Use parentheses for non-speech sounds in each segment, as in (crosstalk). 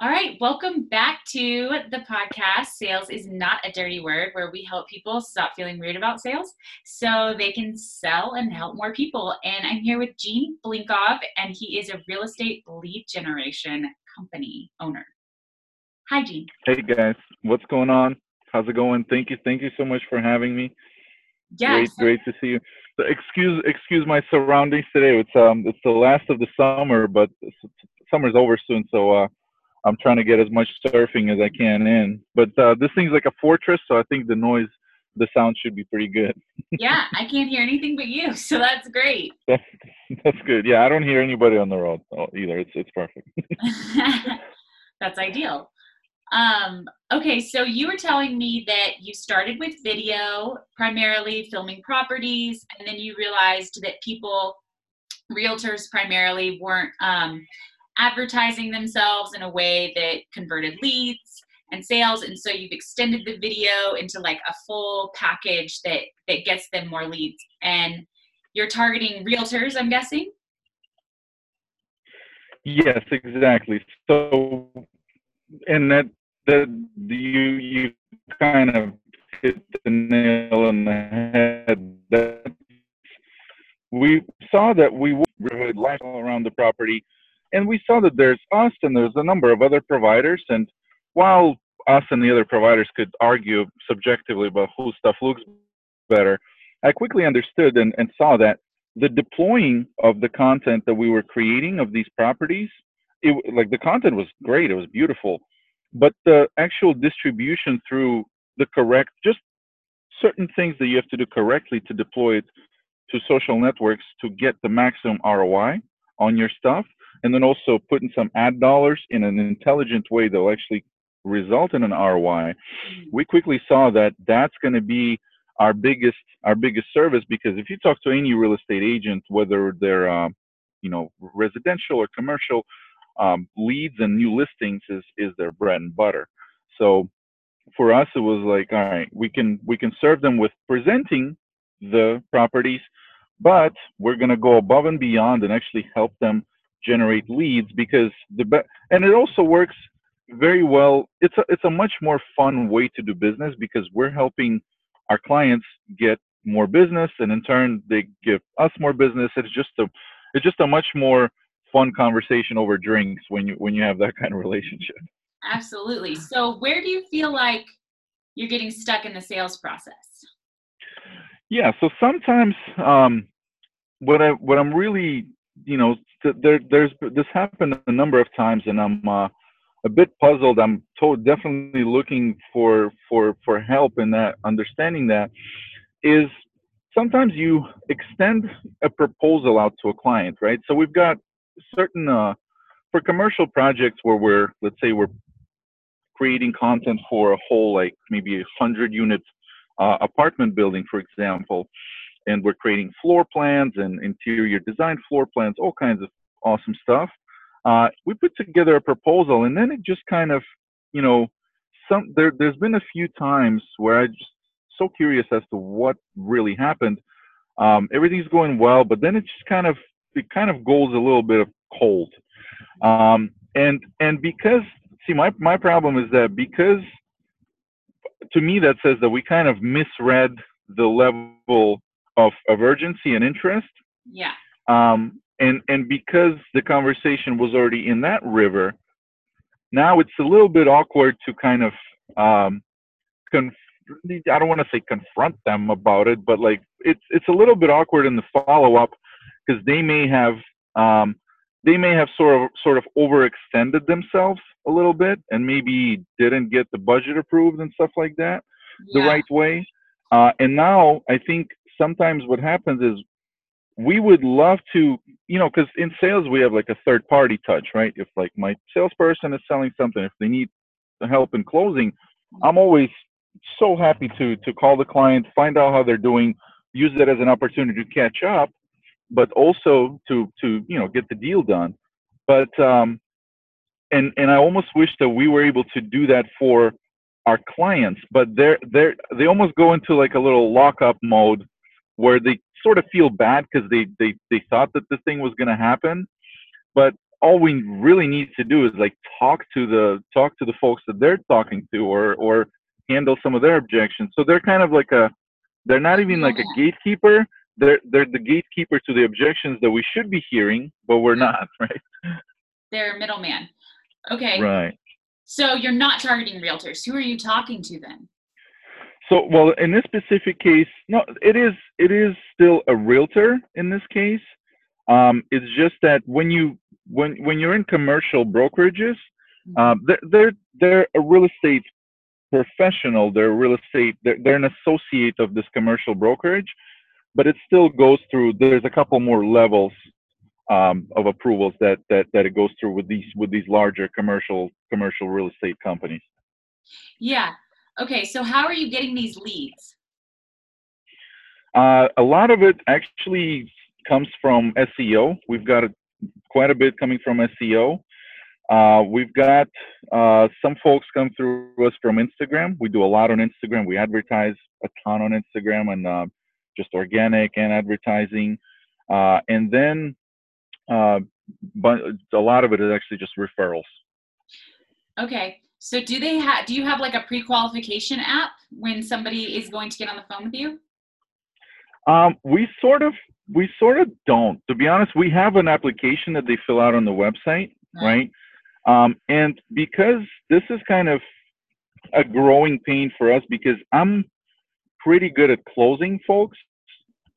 All right, welcome back to the podcast. Sales is not a dirty word, where we help people stop feeling weird about sales so they can sell and help more people. And I'm here with Gene Blinkov, and he is a real estate lead generation company owner. Hi, Gene. Hey guys, what's going on? How's it going? Thank you, thank you so much for having me. Yes. Great, great to see you. So excuse, excuse my surroundings today. It's um, it's the last of the summer, but summer's over soon, so uh, I'm trying to get as much surfing as I can in. But uh, this thing's like a fortress, so I think the noise, the sound should be pretty good. (laughs) yeah, I can't hear anything but you, so that's great. (laughs) That's, that's good. Yeah, I don't hear anybody on the road either. It's it's perfect. (laughs) that's ideal. Um, okay, so you were telling me that you started with video, primarily filming properties, and then you realized that people, realtors primarily, weren't um, advertising themselves in a way that converted leads and sales. And so you've extended the video into like a full package that that gets them more leads. And you're targeting realtors i'm guessing? Yes exactly. So and that that you you kind of hit the nail on the head that we saw that we would life all around the property and we saw that there's us and there's a number of other providers. And while us and the other providers could argue subjectively about whose stuff looks better, I quickly understood and, and saw that the deploying of the content that we were creating of these properties, it, like the content was great, it was beautiful, but the actual distribution through the correct, just certain things that you have to do correctly to deploy it to social networks to get the maximum ROI on your stuff and then also putting some ad dollars in an intelligent way that will actually result in an ROI, mm-hmm. we quickly saw that that's going to be our biggest our biggest service because if you talk to any real estate agent, whether they're uh, you know residential or commercial, um, leads and new listings is is their bread and butter. So for us, it was like, all right, we can we can serve them with presenting the properties, but we're going to go above and beyond and actually help them generate leads because the be- and it also works very well. It's a it's a much more fun way to do business because we're helping our clients get more business, and in turn they give us more business. It's just a it's just a much more fun conversation over drinks when you when you have that kind of relationship. Absolutely. So where do you feel like you're getting stuck in the sales process? Yeah. So sometimes um, what I what I'm really you know, there, there's this happened a number of times, and I'm uh, a bit puzzled. I'm to- definitely looking for for for help in that understanding that is sometimes you extend a proposal out to a client, right? So we've got certain uh, for commercial projects where we're let's say we're creating content for a whole like maybe a hundred unit uh, apartment building, for example and we're creating floor plans and interior design floor plans, all kinds of awesome stuff. Uh, we put together a proposal, and then it just kind of, you know, some there. There's been a few times where I just so curious as to what really happened. Um, everything's going well, but then it just kind of it kind of goes a little bit of cold. Um, and and because see my my problem is that because to me that says that we kind of misread the level of, of urgency and interest. Yeah. Um, and and because the conversation was already in that river, now it's a little bit awkward to kind of um, conf- I don't want to say confront them about it, but like it's it's a little bit awkward in the follow up because they may have um, they may have sort of sort of overextended themselves a little bit and maybe didn't get the budget approved and stuff like that yeah. the right way. Uh, and now I think sometimes what happens is we would love to, you know, because in sales we have like a third party touch, right? If like my salesperson is selling something, if they need help in closing, I'm always so happy to to call the client, find out how they're doing, use that as an opportunity to catch up, but also to to you know get the deal done. But um, and and I almost wish that we were able to do that for our clients, but they're they're they almost go into like a little lockup mode where they sort of feel bad because they, they, they thought that this thing was going to happen. But all we really need to do is like talk to the talk to the folks that they're talking to or or handle some of their objections. So they're kind of like a they're not even like a gatekeeper. They're they're the gatekeeper to the objections that we should be hearing but we're not (laughs) right? They're a middleman. Okay. Right. So you're not targeting realtors. Who are you talking to then so well in this specific case no it is it is still a realtor in this case um, it's just that when you when when you're in commercial brokerages, mm-hmm. um, they're, they're they're a real estate professional. They're real estate. They're, they're an associate of this commercial brokerage, but it still goes through. There's a couple more levels um, of approvals that that that it goes through with these with these larger commercial commercial real estate companies. Yeah. Okay. So how are you getting these leads? Uh, a lot of it actually comes from SEO. We've got a, quite a bit coming from SEO. Uh, we've got uh, some folks come through us from Instagram. We do a lot on Instagram. We advertise a ton on Instagram and uh, just organic and advertising. Uh, and then, uh, but a lot of it is actually just referrals. Okay. So do they have? Do you have like a pre-qualification app when somebody is going to get on the phone with you? Um, we sort of we sort of don't. To be honest, we have an application that they fill out on the website, right? Um, and because this is kind of a growing pain for us, because I'm pretty good at closing folks.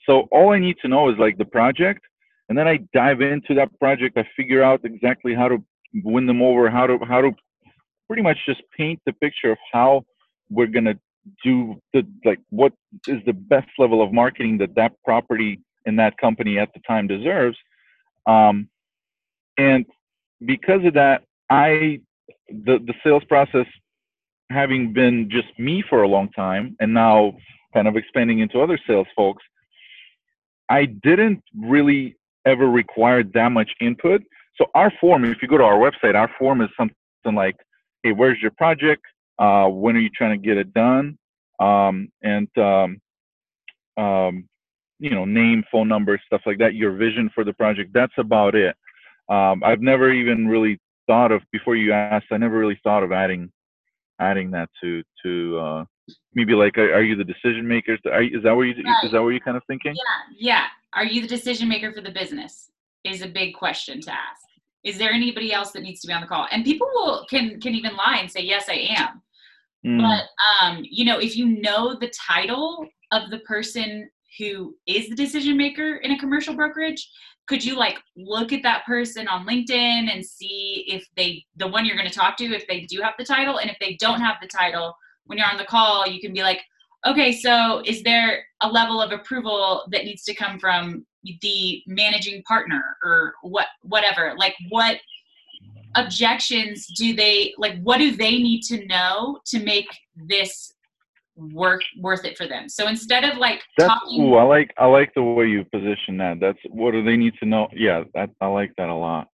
So all I need to know is like the project, and then I dive into that project. I figure out exactly how to win them over, how to how to pretty much just paint the picture of how we're gonna do the like what is the best level of marketing that that property in that company at the time deserves. Um, and because of that, I the the sales process having been just me for a long time and now kind of expanding into other sales folks, I didn't really ever require that much input. So our form, if you go to our website, our form is something like, hey, where's your project? Uh, when are you trying to get it done? Um, and um, um, you know, name, phone number, stuff like that, your vision for the project. That's about it. Um, I've never even really thought of before you asked. I never really thought of adding adding that to to uh, maybe like, are, are you the decision makers? Are, is that what you right. is that what you kind of thinking? Yeah, yeah. Are you the decision maker for the business? Is a big question to ask. Is there anybody else that needs to be on the call? And people will can can even lie and say yes, I am. Mm. But um, you know, if you know the title of the person who is the decision maker in a commercial brokerage could you like look at that person on linkedin and see if they the one you're going to talk to if they do have the title and if they don't have the title when you're on the call you can be like okay so is there a level of approval that needs to come from the managing partner or what whatever like what objections do they like what do they need to know to make this work worth it for them. So instead of like that's talking, ooh, I like I like the way you position that. That's what do they need to know? Yeah, that, I like that a lot.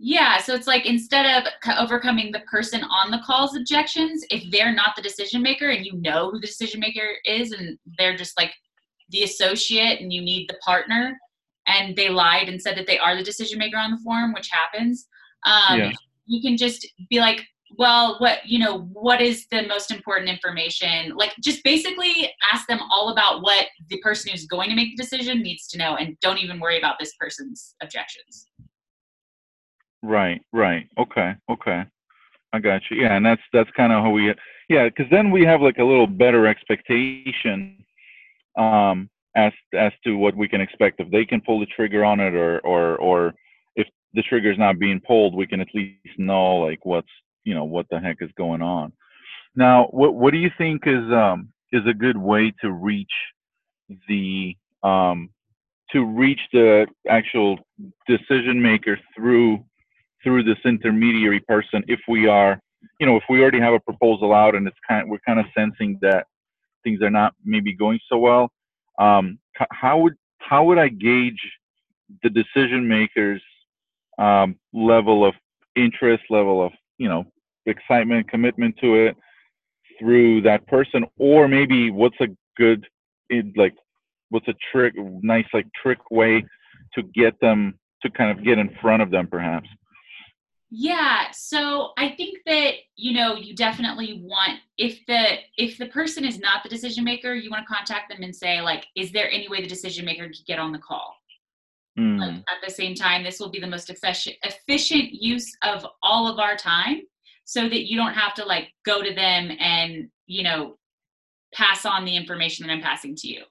Yeah, so it's like instead of overcoming the person on the call's objections, if they're not the decision maker and you know who the decision maker is and they're just like the associate and you need the partner and they lied and said that they are the decision maker on the form, which happens, um, yeah. you can just be like, well what you know what is the most important information like just basically ask them all about what the person who's going to make the decision needs to know and don't even worry about this person's objections right right. Okay okay. I got you. Yeah and that's that's kind of how we yeah because then we have like a little better expectation um as as to what we can expect. If they can pull the trigger on it or or or if the trigger is not being pulled we can at least know like what's you know what the heck is going on. Now, what what do you think is um, is a good way to reach the um, to reach the actual decision maker through through this intermediary person if we are you know if we already have a proposal out and it's kind of, we're kind of sensing that things are not maybe going so well um, how would how would I gauge the decision makers um, level of interest level of you know excitement, commitment to it through that person, or maybe what's a good, like, what's a trick, nice like trick way to get them to kind of get in front of them perhaps yeah so i think that you know you definitely want if the if the person is not the decision maker you want to contact them and say like is there any way the decision maker could get on the call? Mm. like at the same time this will be the most efficient efficient use of all of our time so that you don't have to like go to them and you know pass on the information that i'm passing to you.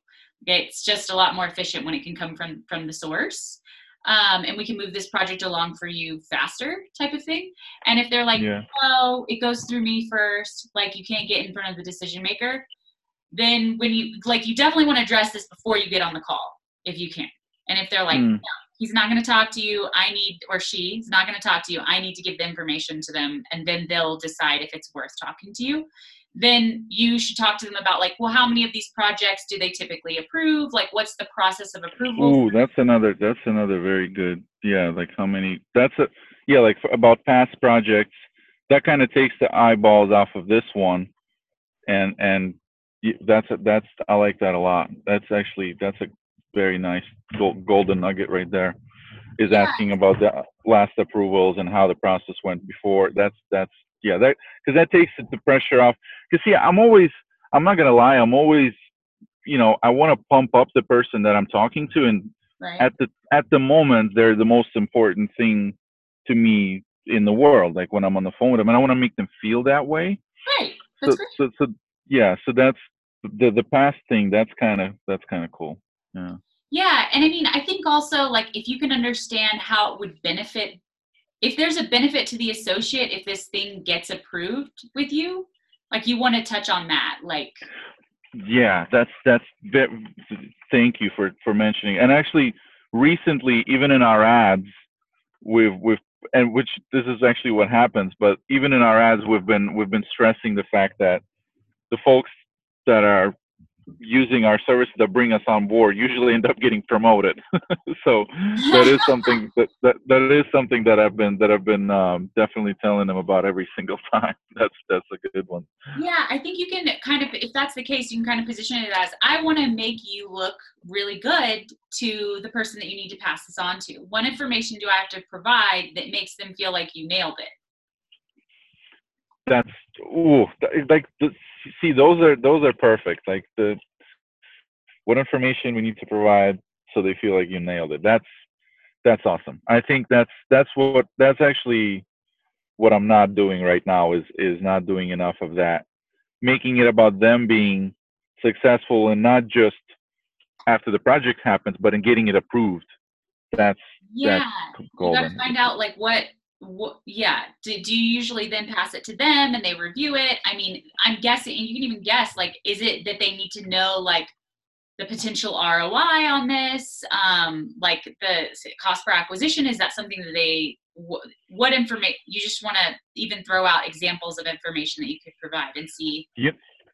It's just a lot more efficient when it can come from from the source um, and we can move this project along for you faster type of thing and if they're like yeah. oh it goes through me first like you can't get in front of the decision maker then when you like you definitely want to address this before you get on the call if you can and if they're like Mm. no, he's not going to talk to you i need or she's not going to talk to you i need to give the information to them and then they'll decide if it's worth talking to you then you should talk to them about like well how many of these projects do they typically approve? Like what's the process of approval? Oh, that's another that's another very good yeah like how many that's a yeah like for, about past projects that kind of takes the eyeballs off of this one. And and that's a, that's I like that a lot. That's actually that's a very nice gold, golden nugget right there is Yeah. asking about the last approvals and how the process went before. That's that's yeah that because that takes the pressure off. Because see i'm always i'm not gonna lie i'm always you know i want to pump up the person that i'm talking to and right. at the at the moment they're the most important thing to me in the world like when i'm on the phone with them and i want to make them feel that way. Right so, so so yeah so that's the the past thing that's kind of that's kind of cool yeah. Yeah, and I mean, I think also like if you can understand how it would benefit, if there's a benefit to the associate if this thing gets approved with you, like you want to touch on that. Like, yeah that's that's ve- thank you for for mentioning and actually recently even in our ads we've we've and which this is actually what happens but even in our ads we've been we've been stressing the fact that the folks that are using our services that bring us on board usually end up getting promoted (laughs) so that is something (laughs) that, that that is something that i've been that i've been um, definitely telling them about every single (laughs) time that's that's a good one yeah, I think you can kind of, if that's the case, you can kind of position it as I want to make you look really good to the person that you need to pass this on to. What information do I have to provide that makes them feel like you nailed it? that's ooh like the, see those are those are perfect. Like the what information we need to provide so they feel like you nailed it. That's that's awesome. I think that's that's what that's actually what i'm not doing right now is is not doing enough of that. Making it about them being successful and not just after the project happens but in getting it approved. That's Yeah. that's you got to find out like what what yeah do, do you usually then pass it to them and they review it? I mean i'm guessing and you can even guess like is it that they need to know like the potential roi on this? Um like the cost per acquisition is that something that they what, what information you just want to even throw out examples of information that you could provide and see?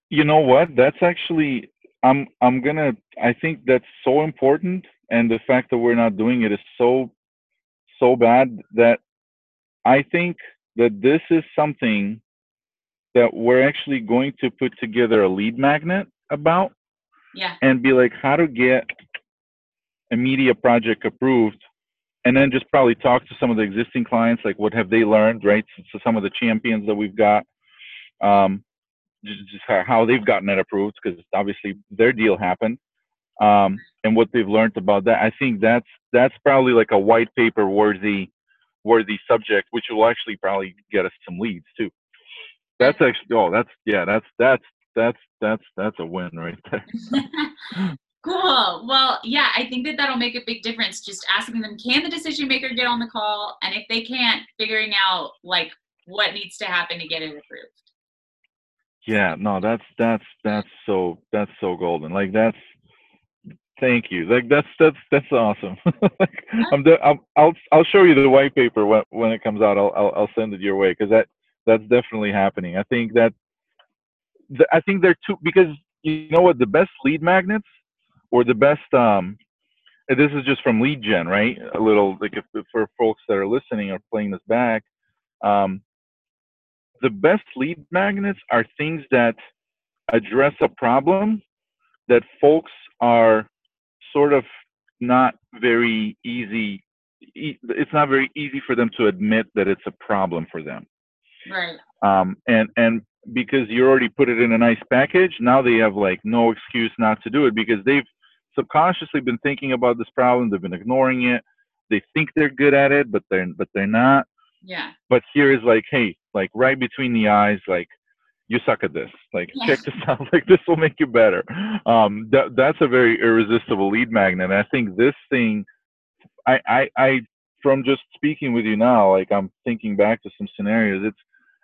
You know what? That's actually i'm i'm gonna i think that's so important and the fact that we're not doing it is so so bad that i think that this is something that we're actually going to put together a lead magnet about yeah. and be like how to get a media project approved and then just probably talk to some of the existing clients like what have they learned right? So, so some of the champions that we've got um, just, just how, how they've gotten it approved because obviously their deal happened um, and what they've learned about that. I think that's that's probably like a white paper worthy worthy subject which will actually probably get us some leads too. That's actually oh that's yeah that's that's that's that's that's a win right there. (laughs) (laughs) Cool. Well yeah i think that that'll make a big difference just asking them can the decision maker get on the call? And if they can't figuring out like what needs to happen to get it approved. Yeah, no, that's that's that's so that's so golden. Like that's thank you. Like that's that's that's awesome. (laughs) like, I'm de- I'll, I'll I'll show you the white paper when when it comes out. I'll I'll, I'll send it your way because that that's definitely happening. I think that the, I think they're two because you know what the best lead magnets or the best um and this is just from lead gen, right? A little like if, if for folks that are listening or playing this back, um, the best lead magnets are things that address a problem that folks are sort of not very easy it's not very easy for them to admit that it's a problem for them. Right. Um, and and because you already put it in a nice package, now they have like no excuse not to do it because they've subconsciously been thinking about this problem. They've been ignoring it. They think they're good at it, but they're but they're not. Yeah. But here is like, hey, like right between the eyes, like you suck at this. Like Yeah. check this (laughs) out. Like this will make you better. Um, that that's a very irresistible lead magnet. And I think this thing, I I I from just speaking with you now, like I'm thinking back to some scenarios. It's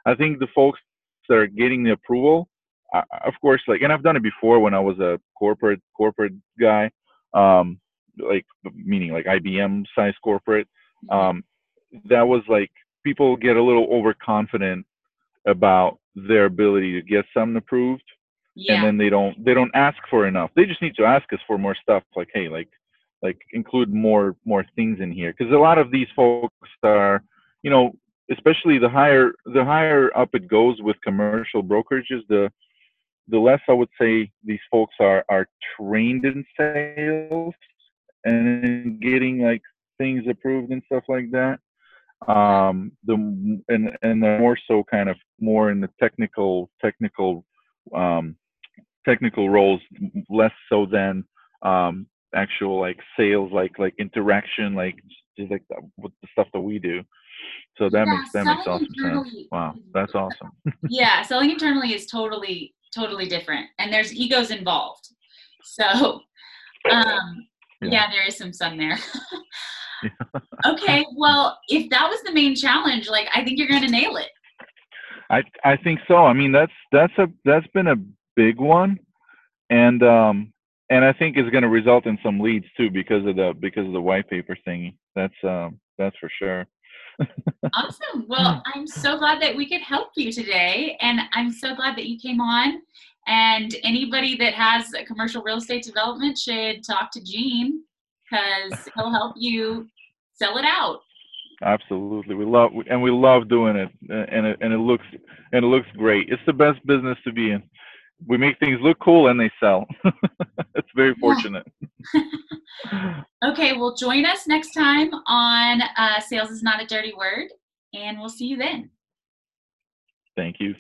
I think the folks that are getting the approval, uh, of course, like, and I've done it before when I was a corporate corporate guy, um, like meaning like IBM size corporate. Um, that was like people get a little overconfident about their ability to get something approved, yeah. and then they don't they don't ask for enough. They just need to ask us for more stuff. Like, hey, like like include more more things in here because a lot of these folks are, you know, especially the higher the higher up it goes with commercial brokerages, the the less I would say these folks are are trained in sales and in getting like things approved and stuff like that. Um, the and and they're more so kind of more in the technical technical um, technical roles, less so than um, actual like sales, like like interaction, like just like the, with the stuff that we do. So that Yeah, makes that makes awesome sense. Wow, that's awesome. (laughs) yeah, selling internally is totally totally different, and there's egos involved. So, (laughs) um, yeah. Yeah. there is some sun there. (laughs) okay, well, if that was the main challenge, like I think you're gonna nail it. I I think so. I mean that's that's a that's been a big one, and um and I think it's going to result in some leads too because of the because of the white paper thingy. That's um that's for sure. Awesome. Well, (laughs) I'm so glad that we could help you today, and I'm so glad that you came on. And anybody that has a commercial real estate development should talk to Gene because he'll help you sell it out. Absolutely, we love and we love doing it, and it and it looks and it looks great. It's the best business to be in. We make things look cool and they sell. (laughs) it's very fortunate. (laughs) Okay, well, join us next time on uh, Sales is Not a Dirty Word, and we'll see you then. Thank you.